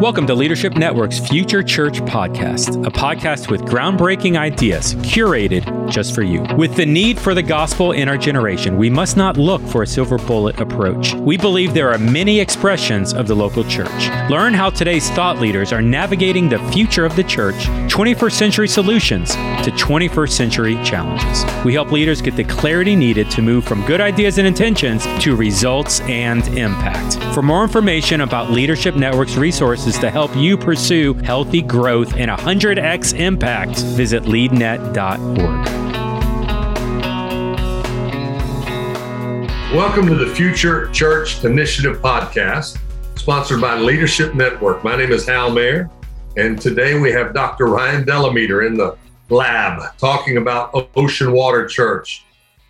Welcome to Leadership Network's Future Church Podcast, a podcast with groundbreaking ideas curated just for you. With the need for the gospel in our generation, we must not look for a silver bullet approach. We believe there are many expressions of the local church. Learn how today's thought leaders are navigating the future of the church, 21st century solutions to 21st century challenges. We help leaders get the clarity needed to move from good ideas and intentions to results and impact. For more information about Leadership Network's resources, to help you pursue healthy growth and 100x impact, visit leadnet.org. Welcome to the Future Church Initiative podcast, sponsored by Leadership Network. My name is Hal Mayer, and today we have Dr. Ryan Delameter in the lab talking about Ocean Water Church.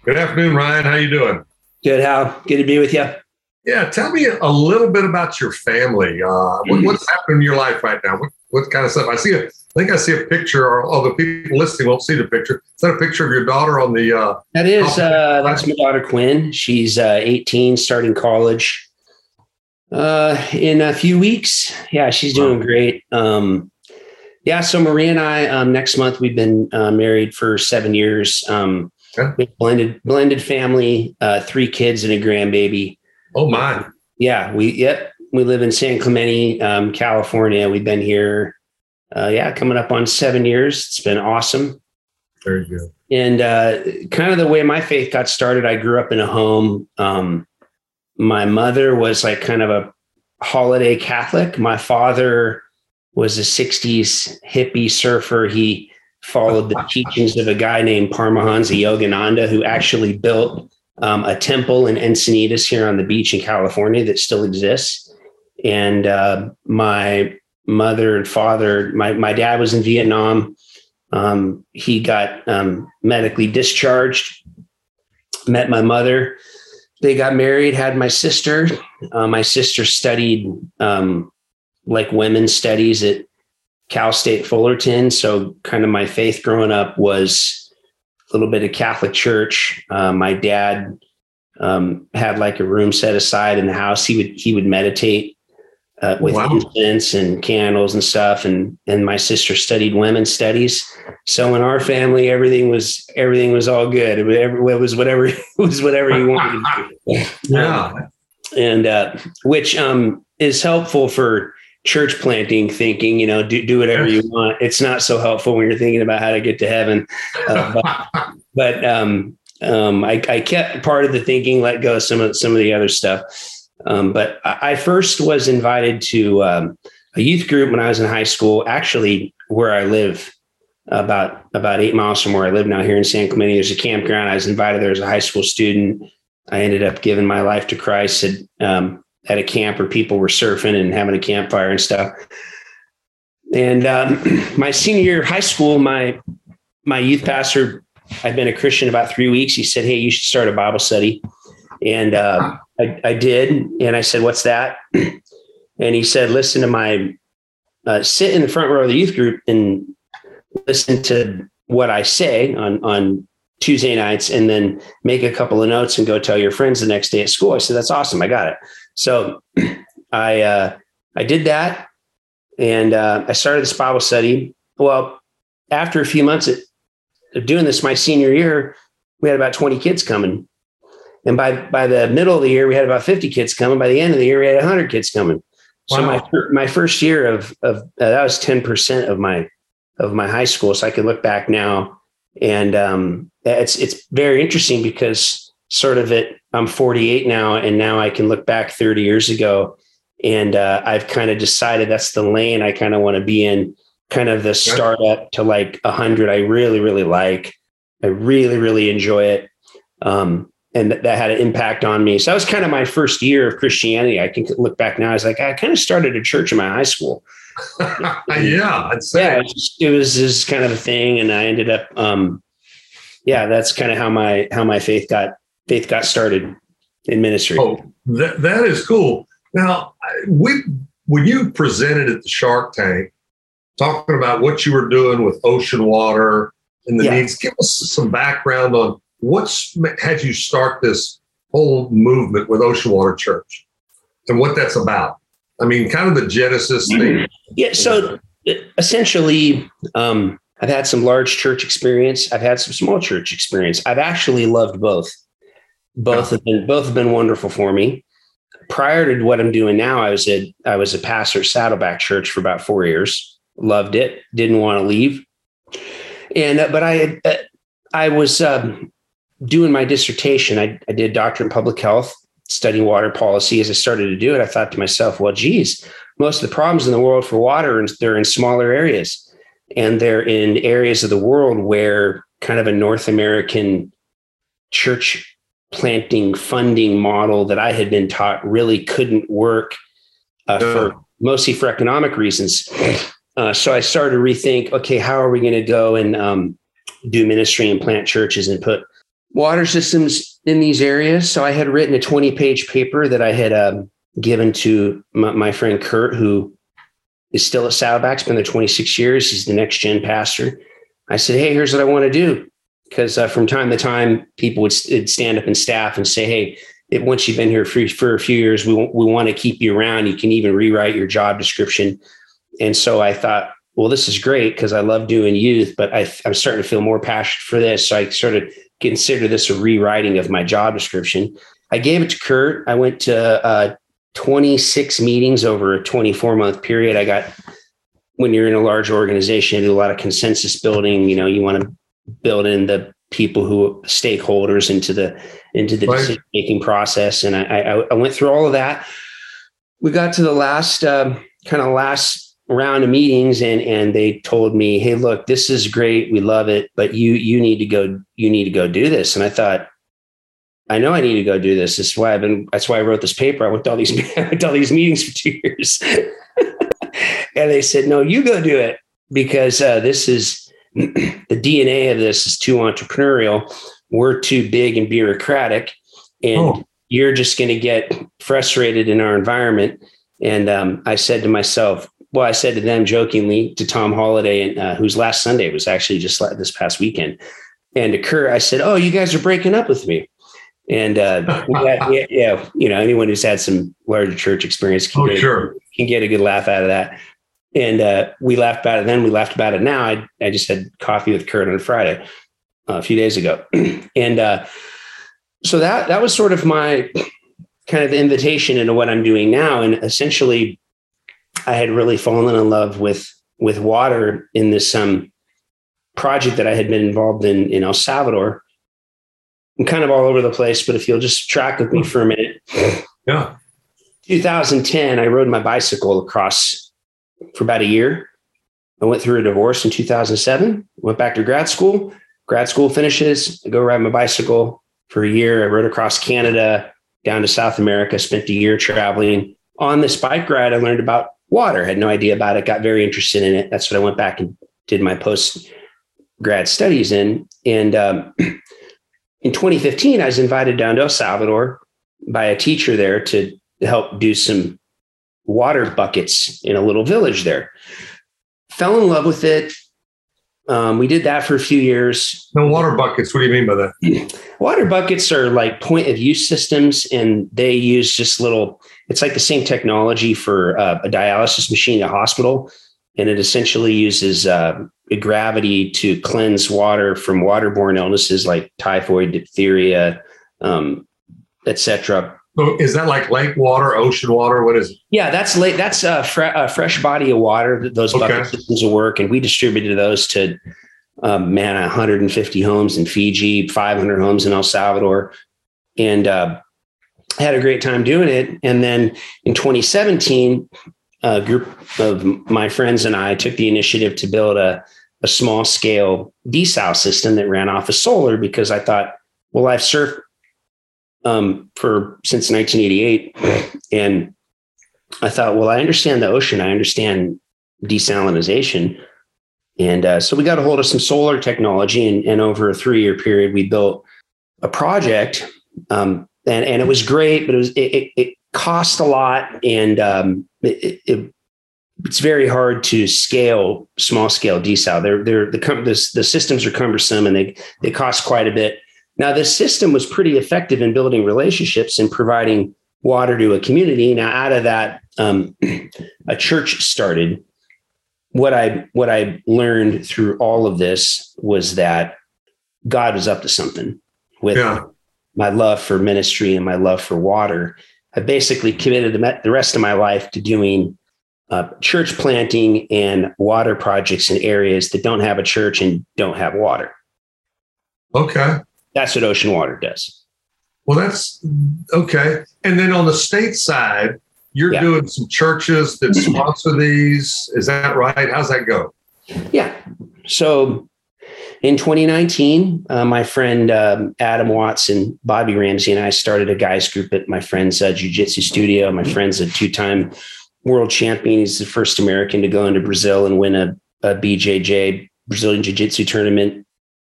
Good afternoon, Ryan. How are you doing? Good, Hal. Good to be with you. Yeah, tell me a little bit about your family. Uh, what, what's happening in your life right now? What, what kind of stuff? I see. A, I think I see a picture, or all the people listening won't see the picture. Is that a picture of your daughter on the? Uh, that is. Uh, that's my daughter Quinn. She's uh, 18, starting college uh, in a few weeks. Yeah, she's doing great. Um, yeah, so Marie and I um, next month we've been uh, married for seven years. Um, okay. blended blended family, uh, three kids and a grandbaby. Oh my! Yeah, we yep we live in San Clemente, um, California. We've been here, uh, yeah, coming up on seven years. It's been awesome. Very good. And uh, kind of the way my faith got started, I grew up in a home. Um, my mother was like kind of a holiday Catholic. My father was a '60s hippie surfer. He followed the teachings of a guy named Paramahansa Yogananda, who actually built um, a temple in Encinitas here on the beach in California that still exists. And uh, my mother and father, my, my dad was in Vietnam. Um, he got um, medically discharged, met my mother. They got married, had my sister. Uh, my sister studied um, like women's studies at Cal State Fullerton. So, kind of my faith growing up was little bit of Catholic church. Uh, my dad um, had like a room set aside in the house. He would he would meditate uh, with wow. incense and candles and stuff. And and my sister studied women's studies. So in our family, everything was everything was all good. It was, it was whatever it was whatever you wanted to do. yeah, um, and uh, which um, is helpful for church planting thinking, you know, do, do whatever you want. It's not so helpful when you're thinking about how to get to heaven. Uh, but, but um, um, I, I, kept part of the thinking, let go of some of some of the other stuff. Um, but I first was invited to um, a youth group when I was in high school, actually where I live about about eight miles from where I live now here in San Clemente. There's a campground. I was invited there as a high school student. I ended up giving my life to Christ. At, um, at a camp where people were surfing and having a campfire and stuff. And um, my senior year of high school, my my youth pastor, I'd been a Christian about three weeks. He said, "Hey, you should start a Bible study," and uh, I, I, did. And I said, "What's that?" And he said, "Listen to my uh, sit in the front row of the youth group and listen to what I say on on Tuesday nights, and then make a couple of notes and go tell your friends the next day at school." I said, "That's awesome. I got it." So I uh, I did that, and uh, I started this Bible study. Well, after a few months of doing this, my senior year, we had about twenty kids coming, and by by the middle of the year, we had about fifty kids coming. By the end of the year, we had hundred kids coming. Wow. So my my first year of of uh, that was ten percent of my of my high school. So I can look back now, and um, it's it's very interesting because sort of it. I'm 48 now, and now I can look back 30 years ago, and uh, I've kind of decided that's the lane I kind of want to be in. Kind of the startup to like 100. I really, really like. I really, really enjoy it. Um, and th- that had an impact on me. So that was kind of my first year of Christianity. I can look back now. I was like, I kind of started a church in my high school. yeah, I'd say. yeah, it was, it was this kind of a thing, and I ended up, um, yeah, that's kind of how my how my faith got faith got started in ministry. Oh, that, that is cool. Now, we when you presented at the Shark Tank, talking about what you were doing with ocean water and the yeah. needs, give us some background on what's had you start this whole movement with Ocean Water Church and what that's about. I mean, kind of the genesis thing. Yeah. So essentially, um, I've had some large church experience. I've had some small church experience. I've actually loved both. Both have been both have been wonderful for me. Prior to what I'm doing now, I was at I was a pastor at Saddleback Church for about four years. Loved it. Didn't want to leave. And uh, but I uh, I was um, doing my dissertation. I, I did doctorate in public health, studying water policy. As I started to do it, I thought to myself, well, geez, most of the problems in the world for water they're in smaller areas and they're in areas of the world where kind of a North American church planting funding model that I had been taught really couldn't work uh, for mostly for economic reasons. Uh, so I started to rethink, okay, how are we going to go and um, do ministry and plant churches and put water systems in these areas? So I had written a 20 page paper that I had um, given to my, my friend Kurt, who is still at Saddleback's been there 26 years. He's the next gen pastor. I said, Hey, here's what I want to do. Because uh, from time to time, people would, stand up and staff and say, Hey, it, once you've been here for, for a few years, we, we want to keep you around. You can even rewrite your job description. And so I thought, well, this is great because I love doing youth, but I, am starting to feel more passionate for this. So I sort of consider this a rewriting of my job description. I gave it to Kurt. I went to uh, 26 meetings over a 24 month period. I got when you're in a large organization, you do a lot of consensus building. You know, you want to build in the people who stakeholders into the into the right. decision making process. And I, I, I went through all of that. We got to the last uh, kind of last round of meetings, and and they told me, "Hey, look, this is great. We love it, but you you need to go. You need to go do this." And I thought, I know I need to go do this. This is why I've been, that's why I wrote this paper. I went to all these, I went to all these meetings for two years. and they said, no, you go do it because uh, this is the DNA of this is too entrepreneurial. We're too big and bureaucratic. And oh. you're just going to get frustrated in our environment. And um, I said to myself, well, I said to them jokingly to Tom Holladay, and uh, whose last Sunday was actually just this past weekend, and to Kurt, I said, "Oh, you guys are breaking up with me." And uh, yeah, yeah, you know, anyone who's had some larger church experience can, oh, get, sure. can get a good laugh out of that. And uh, we laughed about it then. We laughed about it now. I, I just had coffee with Kurt on Friday uh, a few days ago, and uh, so that that was sort of my kind of invitation into what I'm doing now. And essentially, I had really fallen in love with with water in this um, project that I had been involved in in El Salvador I'm kind of all over the place, but if you'll just track with me for a minute. Yeah. 2010, I rode my bicycle across for about a year. I went through a divorce in 2007, went back to grad school. Grad school finishes, I go ride my bicycle for a year. I rode across Canada, down to South America, spent a year traveling. On this bike ride, I learned about water, had no idea about it, got very interested in it. That's what I went back and did my post grad studies in. And um, in 2015, I was invited down to El Salvador by a teacher there to help do some water buckets in a little village there. Fell in love with it. Um, we did that for a few years. No water buckets. What do you mean by that? Water buckets are like point of use systems, and they use just little. It's like the same technology for uh, a dialysis machine at a hospital, and it essentially uses uh, gravity to cleanse water from waterborne illnesses like typhoid, diphtheria, um, etc. So is that like lake water, ocean water? What is it? Yeah, that's lake. That's a, fre- a fresh body of water. Those okay. bucket systems will work, and we distributed those to um, man 150 homes in Fiji, 500 homes in El Salvador, and uh, had a great time doing it. And then in 2017, a group of my friends and I took the initiative to build a a small scale desal system that ran off of solar because I thought, well, I've surfed um, for since 1988, and I thought, well, I understand the ocean, I understand desalination, and uh, so we got a hold of some solar technology, and, and over a three year period, we built a project, um, and and it was great, but it was it, it cost a lot, and um, it, it it's very hard to scale small scale desal. They're, they're the, the, the systems are cumbersome and they, they cost quite a bit. Now, this system was pretty effective in building relationships and providing water to a community. Now, out of that, um, a church started. What I what I learned through all of this was that God was up to something with yeah. my love for ministry and my love for water. I basically committed the rest of my life to doing uh, church planting and water projects in areas that don't have a church and don't have water. Okay. That's what Ocean Water does. Well, that's okay. And then on the state side, you're yeah. doing some churches that sponsor these. Is that right? How's that go? Yeah. So in 2019, uh, my friend um, Adam Watson, Bobby Ramsey, and I started a guys group at my friend's uh, jiu-jitsu studio. My friend's a two-time world champion. He's the first American to go into Brazil and win a, a BJJ Brazilian Jiu Jitsu tournament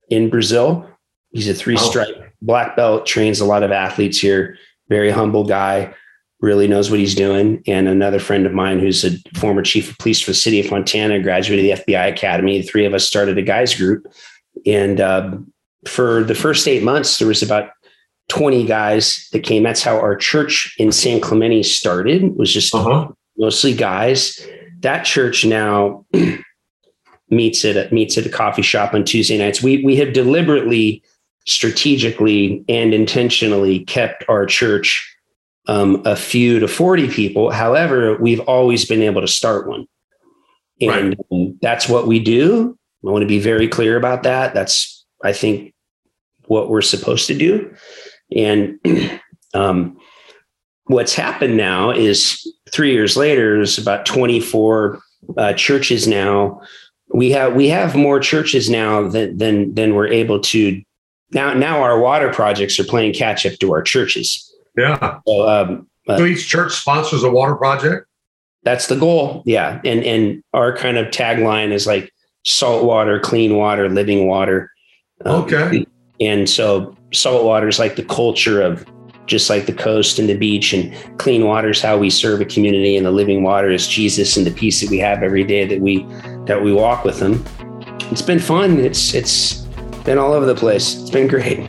in Brazil. He's a three stripe oh. black belt, trains a lot of athletes here. Very humble guy, really knows what he's doing. And another friend of mine who's a former chief of police for the city of Fontana, graduated the FBI Academy. The three of us started a guys group. And uh, for the first eight months, there was about 20 guys that came. That's how our church in San Clemente started. It was just uh-huh mostly guys. That church now meets at a, meets at a coffee shop on Tuesday nights. We we have deliberately, strategically, and intentionally kept our church um, a few to forty people. However, we've always been able to start one, and right. that's what we do. I want to be very clear about that. That's I think what we're supposed to do, and um, what's happened now is three years later, there's about 24 uh, churches now. We have we have more churches now than than than we're able to. Now now our water projects are playing catch up to our churches. Yeah. So, um, uh, so each church sponsors a water project. That's the goal. Yeah, and and our kind of tagline is like salt water, clean water, living water. Um, okay. And so salt water is like the culture of just like the coast and the beach and clean water is how we serve a community and the living water is jesus and the peace that we have every day that we that we walk with him it's been fun it's it's been all over the place it's been great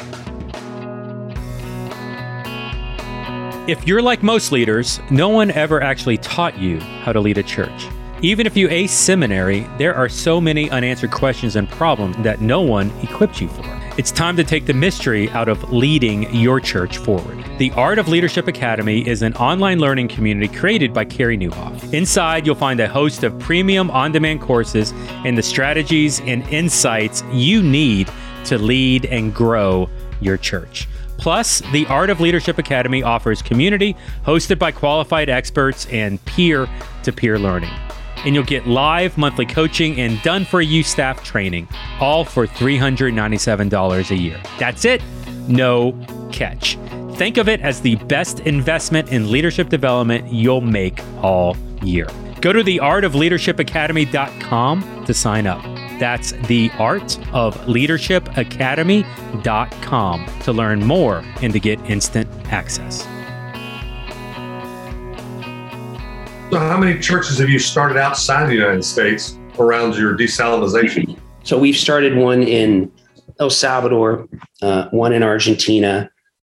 if you're like most leaders no one ever actually taught you how to lead a church even if you ace seminary, there are so many unanswered questions and problems that no one equipped you for. It's time to take the mystery out of leading your church forward. The Art of Leadership Academy is an online learning community created by Carey Nieuwhof. Inside, you'll find a host of premium on demand courses and the strategies and insights you need to lead and grow your church. Plus, the Art of Leadership Academy offers community hosted by qualified experts and peer to peer learning and you'll get live monthly coaching and done for you staff training, all for $397 a year. That's it, no catch. Think of it as the best investment in leadership development you'll make all year. Go to theartofleadershipacademy.com to sign up. That's the Art of theartofleadershipacademy.com to learn more and to get instant access. So, how many churches have you started outside the United States around your desalination? So, we've started one in El Salvador, uh, one in Argentina,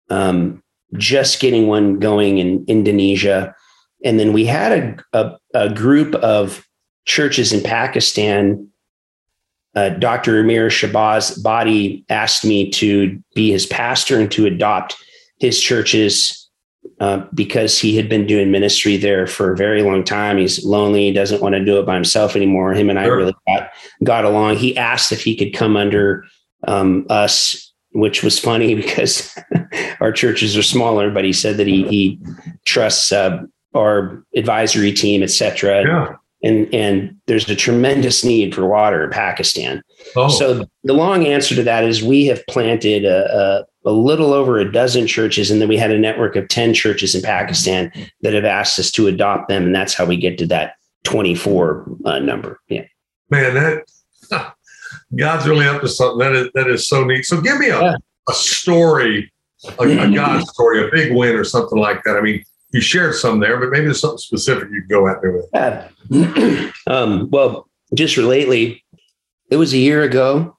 um, just getting one going in Indonesia. And then we had a, a, a group of churches in Pakistan. Uh, Dr. Amir Shabazz Body asked me to be his pastor and to adopt his churches uh, because he had been doing ministry there for a very long time. He's lonely. He doesn't want to do it by himself anymore. Him and I really got, got along. He asked if he could come under um, us, which was funny because our churches are smaller, but he said that he, he trusts uh, our advisory team, etc. Yeah. And, and there's a tremendous need for water in Pakistan. Oh. So the long answer to that is we have planted a, a little over a dozen churches, and then we had a network of 10 churches in Pakistan that have asked us to adopt them. And that's how we get to that 24 uh, number. Yeah. Man, that God's really up to something. That is, that is so neat. So give me a, yeah. a story, a, a God story, a big win or something like that. I mean, you shared some there, but maybe there's something specific you could go at me with. Yeah. um, well, just lately, it was a year ago.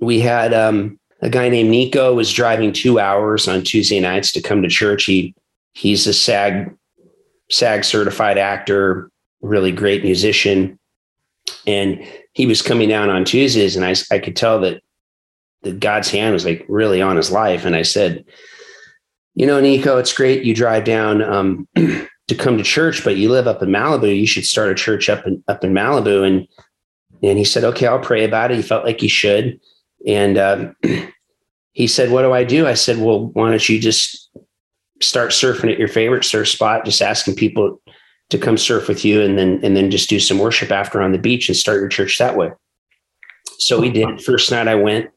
We had um, a guy named Nico was driving two hours on Tuesday nights to come to church. He he's a SAG SAG certified actor, really great musician, and he was coming down on Tuesdays, and I I could tell that that God's hand was like really on his life, and I said, you know, Nico, it's great you drive down. Um, to come to church, but you live up in Malibu. You should start a church up in up in Malibu. And and he said, okay, I'll pray about it. He felt like he should. And um, he said, what do I do? I said, well, why don't you just start surfing at your favorite surf spot, just asking people to come surf with you and then and then just do some worship after on the beach and start your church that way. So we did. First night I went,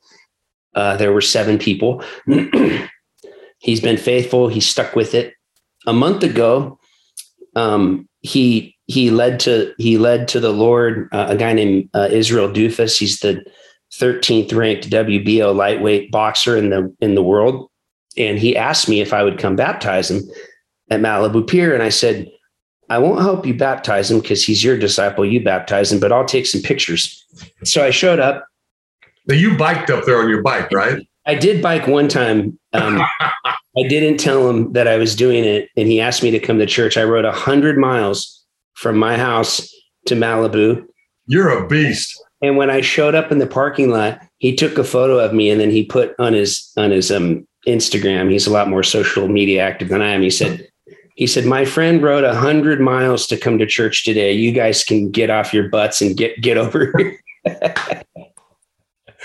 uh, there were seven people. He's been faithful. He stuck with it. A month ago, um, he he led to he led to the Lord uh, a guy named uh, Israel Dufus. He's the 13th ranked WBO lightweight boxer in the in the world, and he asked me if I would come baptize him at Malibu Pier, and I said. I won't help you baptize him because he's your disciple. You baptize him, but I'll take some pictures. So I showed up. Now you biked up there on your bike, right? I did bike one time. Um, I didn't tell him that I was doing it, and he asked me to come to church. I rode a hundred miles from my house to Malibu. You're a beast. And when I showed up in the parking lot, he took a photo of me, and then he put on his on his um, Instagram. He's a lot more social media active than I am. He said, he said, my friend rode a hundred miles to come to church today. You guys can get off your butts and get get over here.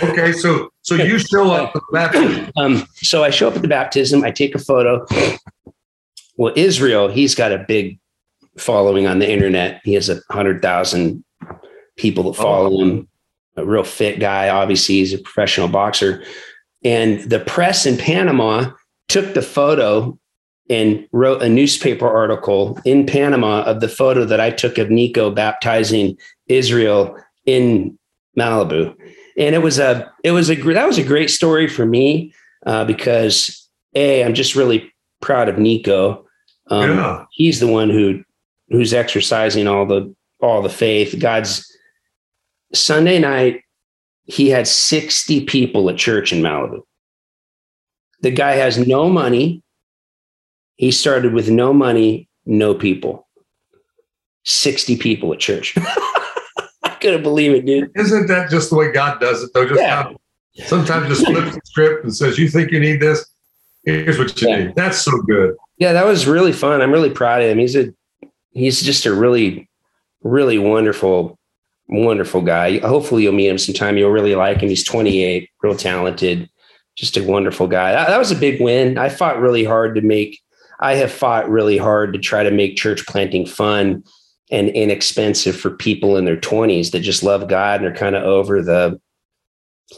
okay, so so you show up at the baptism. Um, so I show up at the baptism. I take a photo. Well, Israel, he's got a big following on the internet. He has a hundred thousand people that follow oh. him. A real fit guy. Obviously, he's a professional boxer. And the press in Panama took the photo and wrote a newspaper article in Panama of the photo that I took of Nico baptizing Israel in Malibu and it was a it was a that was a great story for me uh, because a I'm just really proud of Nico. Um, yeah. He's the one who who's exercising all the all the faith. God's Sunday night, he had 60 people at church in Malibu. The guy has no money. He started with no money, no people. 60 people at church. couldn't believe it, dude. Isn't that just the way God does it, though? Just yeah. sometimes just flips the script and says, "You think you need this? Here's what you yeah. need." That's so good. Yeah, that was really fun. I'm really proud of him. He's a he's just a really, really wonderful, wonderful guy. Hopefully, you'll meet him sometime. You'll really like him. He's 28, real talented, just a wonderful guy. That, that was a big win. I fought really hard to make. I have fought really hard to try to make church planting fun and inexpensive for people in their 20s that just love God and are kind of over the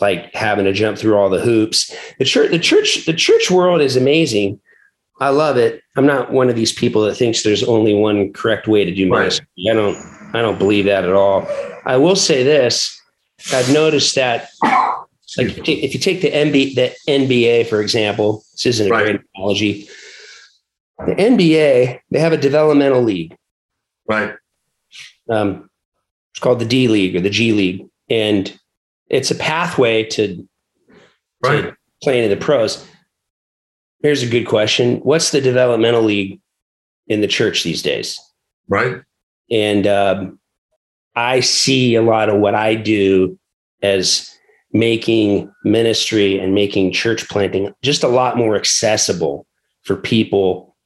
like having to jump through all the hoops. The church, the church, the church world is amazing. I love it. I'm not one of these people that thinks there's only one correct way to do ministry. Right. I don't I don't believe that at all. I will say this. I've noticed that like if you take, if you take the NBA, the NBA, for example, this isn't a right. great analogy. The NBA, they have a developmental league. Right. Um, it's called the D League or the G League, and it's a pathway to, right. to playing in the pros. Here's a good question: What's the developmental league in the church these days? Right. And um, I see a lot of what I do as making ministry and making church planting just a lot more accessible for people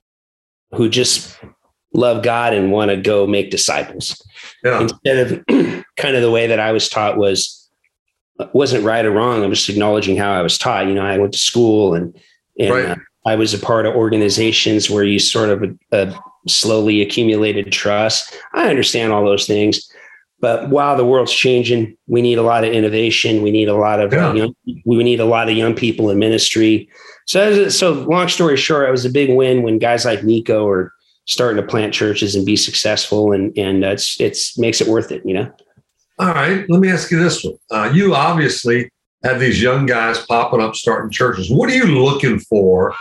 who just love God and want to go make disciples. Yeah. Instead of kind of the way that I was taught was wasn't right or wrong. I'm just acknowledging how I was taught. You know, I went to school and and right. uh, I was a part of organizations where you sort of uh, slowly accumulated trust. I understand all those things. But while the world's changing, we need a lot of innovation. We need a lot of yeah. young, we need a lot of young people in ministry. So, so long story short, it was a big win when guys like Nico or starting to plant churches and be successful and and uh, it's it's makes it worth it you know? All right let me ask you this one. Uh, you obviously have these young guys popping up starting churches. What are you looking for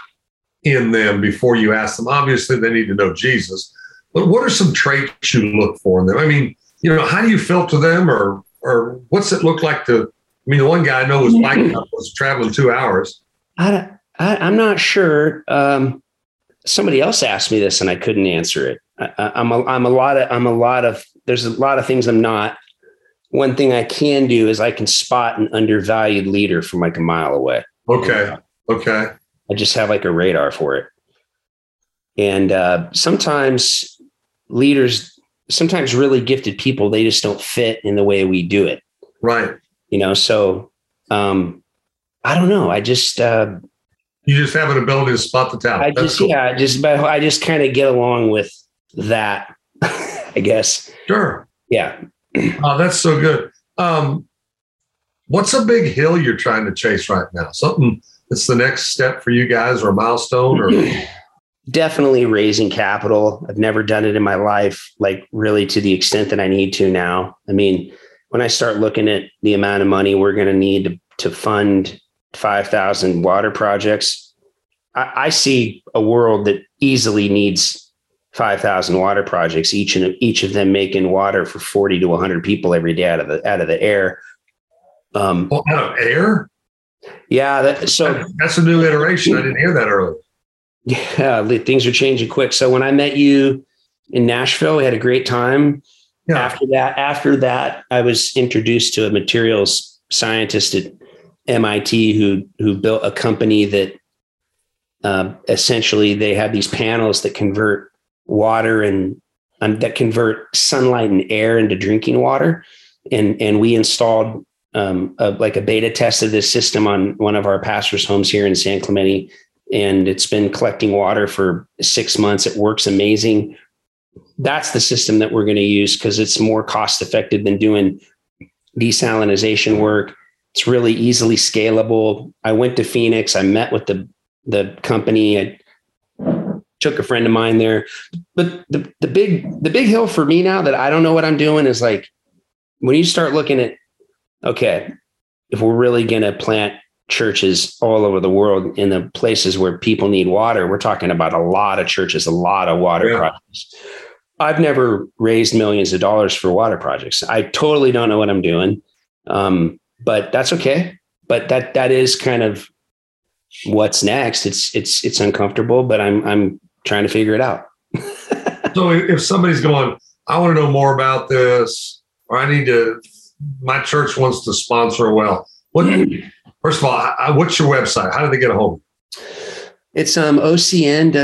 in them before you ask them? Obviously they need to know jesus but what are some traits you look for in them? I mean you know how do you filter them or or what's it look like to i mean the one guy i know was biking was traveling two hours. I, I i'm not sure um somebody else asked me this and I couldn't answer it. I, I'm a, I'm a lot of I'm a lot of there's a lot of things I'm not. One thing I can do is I can spot an undervalued leader from like a mile away. Okay. Okay. I just have like a radar for it. And uh, sometimes leaders, sometimes really gifted people, they just don't fit in the way we do it. Right. You know, so um, I don't know. I just uh, you just have an ability to spot the talent. I just cool. yeah, I just but I just kind of get along with that, I guess. Sure. Yeah. oh, that's so good. Um, what's a big hill you're trying to chase right now? Something that's the next step for you guys or a milestone or definitely raising capital. I've never done it in my life, like really to the extent that I need to now. I mean, when I start looking at the amount of money we're going to need to, to fund 5,000 water projects, I, I, see a world that easily needs 5,000 water projects, each and each of them making water for 40 to 100 people every day out of the out of the air. Um, oh, out of air? Yeah. That, so that's a new iteration. I didn't hear that earlier. Yeah, things are changing quick. So when I met you in Nashville, we had a great time. Yeah. After that, after that, I was introduced to a materials scientist at MIT who who built a company that uh, essentially they have these panels that convert water and um, that convert sunlight and air into drinking water, and and we installed um, a, like a beta test of this system on one of our pastors' homes here in San Clemente, and it's been collecting water for six months. It works amazing. That's the system that we're going to use because it's more cost effective than doing desalination work. It's really easily scalable. I went to Phoenix. I met with the the company. I took a friend of mine there. But the the big the big hill for me now that I don't know what I'm doing is like when you start looking at okay, if we're really going to plant churches all over the world in the places where people need water, we're talking about a lot of churches, a lot of water yeah. projects. I've never raised millions of dollars for water projects. I totally don't know what I'm doing, um, but that's okay. But that that is kind of what's next. It's it's it's uncomfortable, but I'm I'm trying to figure it out. so if somebody's going, I want to know more about this, or I need to my church wants to sponsor a well. What, first of all, what's your website? How do they get a hold? It's um, ocnwtr.com.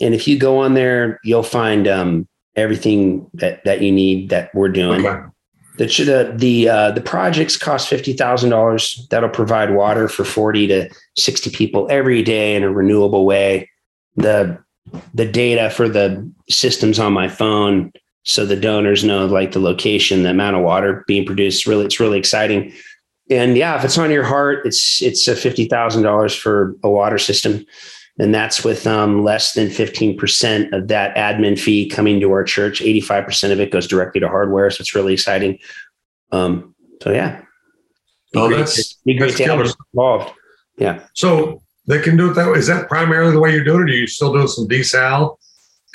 And if you go on there, you'll find um, everything that, that you need that we're doing. Okay. The the the, uh, the projects cost fifty thousand dollars. That'll provide water for forty to sixty people every day in a renewable way. The the data for the systems on my phone so the donors know like the location, the amount of water being produced. Really, it's really exciting. And yeah, if it's on your heart, it's it's a fifty thousand dollars for a water system, and that's with um, less than fifteen percent of that admin fee coming to our church. Eighty five percent of it goes directly to hardware, so it's really exciting. Um, so yeah, be oh, that's be great that's to killer. have involved. Yeah. So they can do it that way. Is that primarily the way you're doing it? Or are you still doing some desal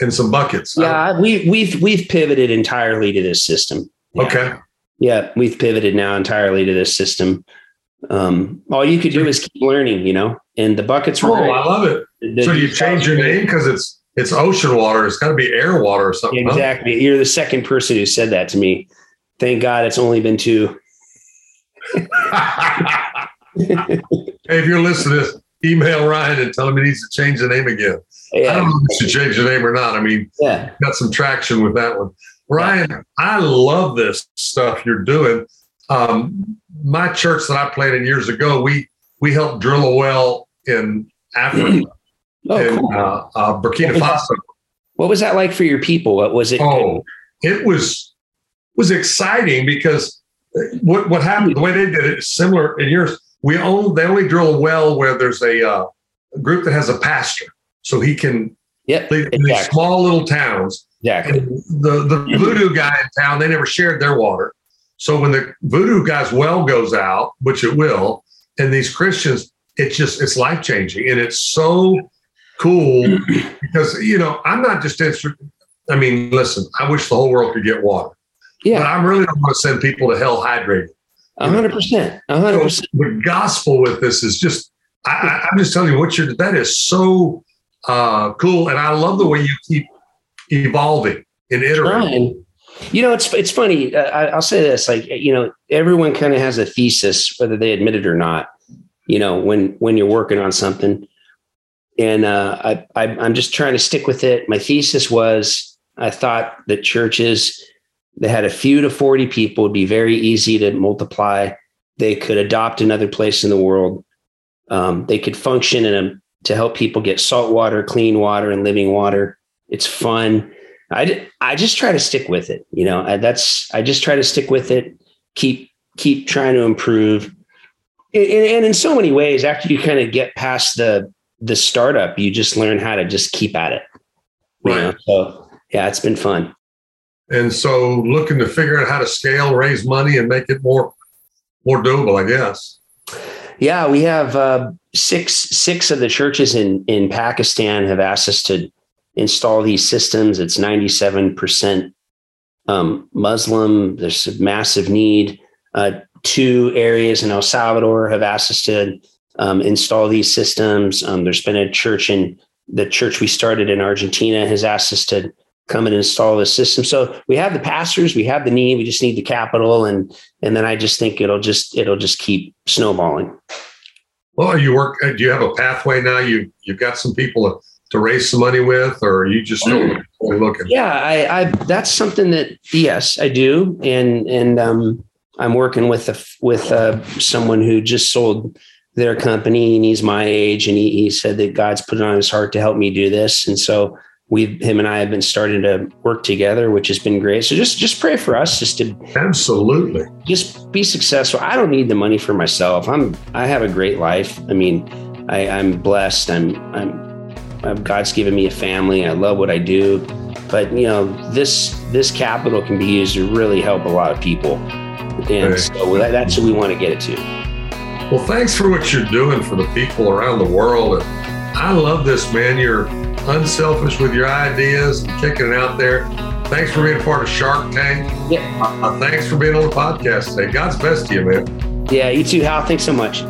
and some buckets. Yeah, we we've we've pivoted entirely to this system. Yeah. Okay. Yeah, we've pivoted now entirely to this system. Um, all you could do is keep learning, you know. And the buckets. oh, great. I love it. The, so you change your name because it's it's ocean water. It's got to be air water or something. Exactly. Huh? You're the second person who said that to me. Thank God it's only been two. hey, if you're listening to this, email Ryan and tell him he needs to change the name again. Yeah. I don't know if you should change the name or not. I mean, yeah. got some traction with that one. Ryan, yeah. I love this stuff you're doing. Um, my church that I planted years ago, we we helped drill a well in Africa, oh, in cool. uh, uh, Burkina what Faso. What was that like for your people? What was it? Oh, it was was exciting because what what happened? The way they did it is similar in yours. We only they only drill a well where there's a, uh, a group that has a pastor so he can yep, live exactly. in these small little towns. Exactly. And the the voodoo guy in town, they never shared their water. So when the voodoo guy's well goes out, which it will, and these Christians, it's just it's life changing, and it's so cool because you know I'm not just interested. I mean, listen, I wish the whole world could get water. Yeah. But I really don't want to send people to hell hydrated. A hundred percent. Hundred percent. The gospel with this is just I, am just telling you what you're that is so uh, cool. And I love the way you keep evolving and iterating. You know, it's it's funny. Uh, I, will say this: like, you know, everyone kind of has a thesis, whether they admit it or not. You know, when when you're working on something, and uh, I, I I'm just trying to stick with it. My thesis was I thought that churches that had a few to forty people would be very easy to multiply. They could adopt another place in the world. Um, they could function in a to help people get salt water, clean water, and living water. It's fun I, I just try to stick with it. You know, I, that's, I just try to stick with it, keep, keep trying to improve. And, and in so many ways, after you kind of get past the, the startup, you just learn how to just keep at it. Right. Know? So yeah, it's been fun. And so looking to figure out how to scale, raise money and make it more, more doable, I guess. Yeah, we have uh, six six of the churches in in Pakistan have asked us to install these systems. It's 97% um, Muslim. There's a massive need. Uh, two areas in El Salvador have asked us to um, install these systems. Um, there's been a church in the church we started in Argentina has asked us to come and install the system. So we have the pastors, we have the need, we just need the capital, and and then I just think it'll just it'll just keep snowballing. Well, you work. Do you have a pathway now? You you've got some people to raise some money with, or you just still mm. looking? Yeah, I, I that's something that yes, I do, and and um, I'm working with a, with uh, someone who just sold their company, and he's my age, and he he said that God's put it on his heart to help me do this, and so we him and I have been starting to work together, which has been great. So just just pray for us, just to absolutely just be successful. I don't need the money for myself. I'm I have a great life. I mean, I, I'm blessed. I'm I'm God's given me a family. I love what I do, but you know this this capital can be used to really help a lot of people, and so that, that's what we want to get it to. Well, thanks for what you're doing for the people around the world. And I love this, man. You're unselfish with your ideas and kicking it out there. Thanks for being a part of Shark Tank. Yeah. Uh, thanks for being on the podcast today. God's best to you, man. Yeah, you too, Hal. Thanks so much.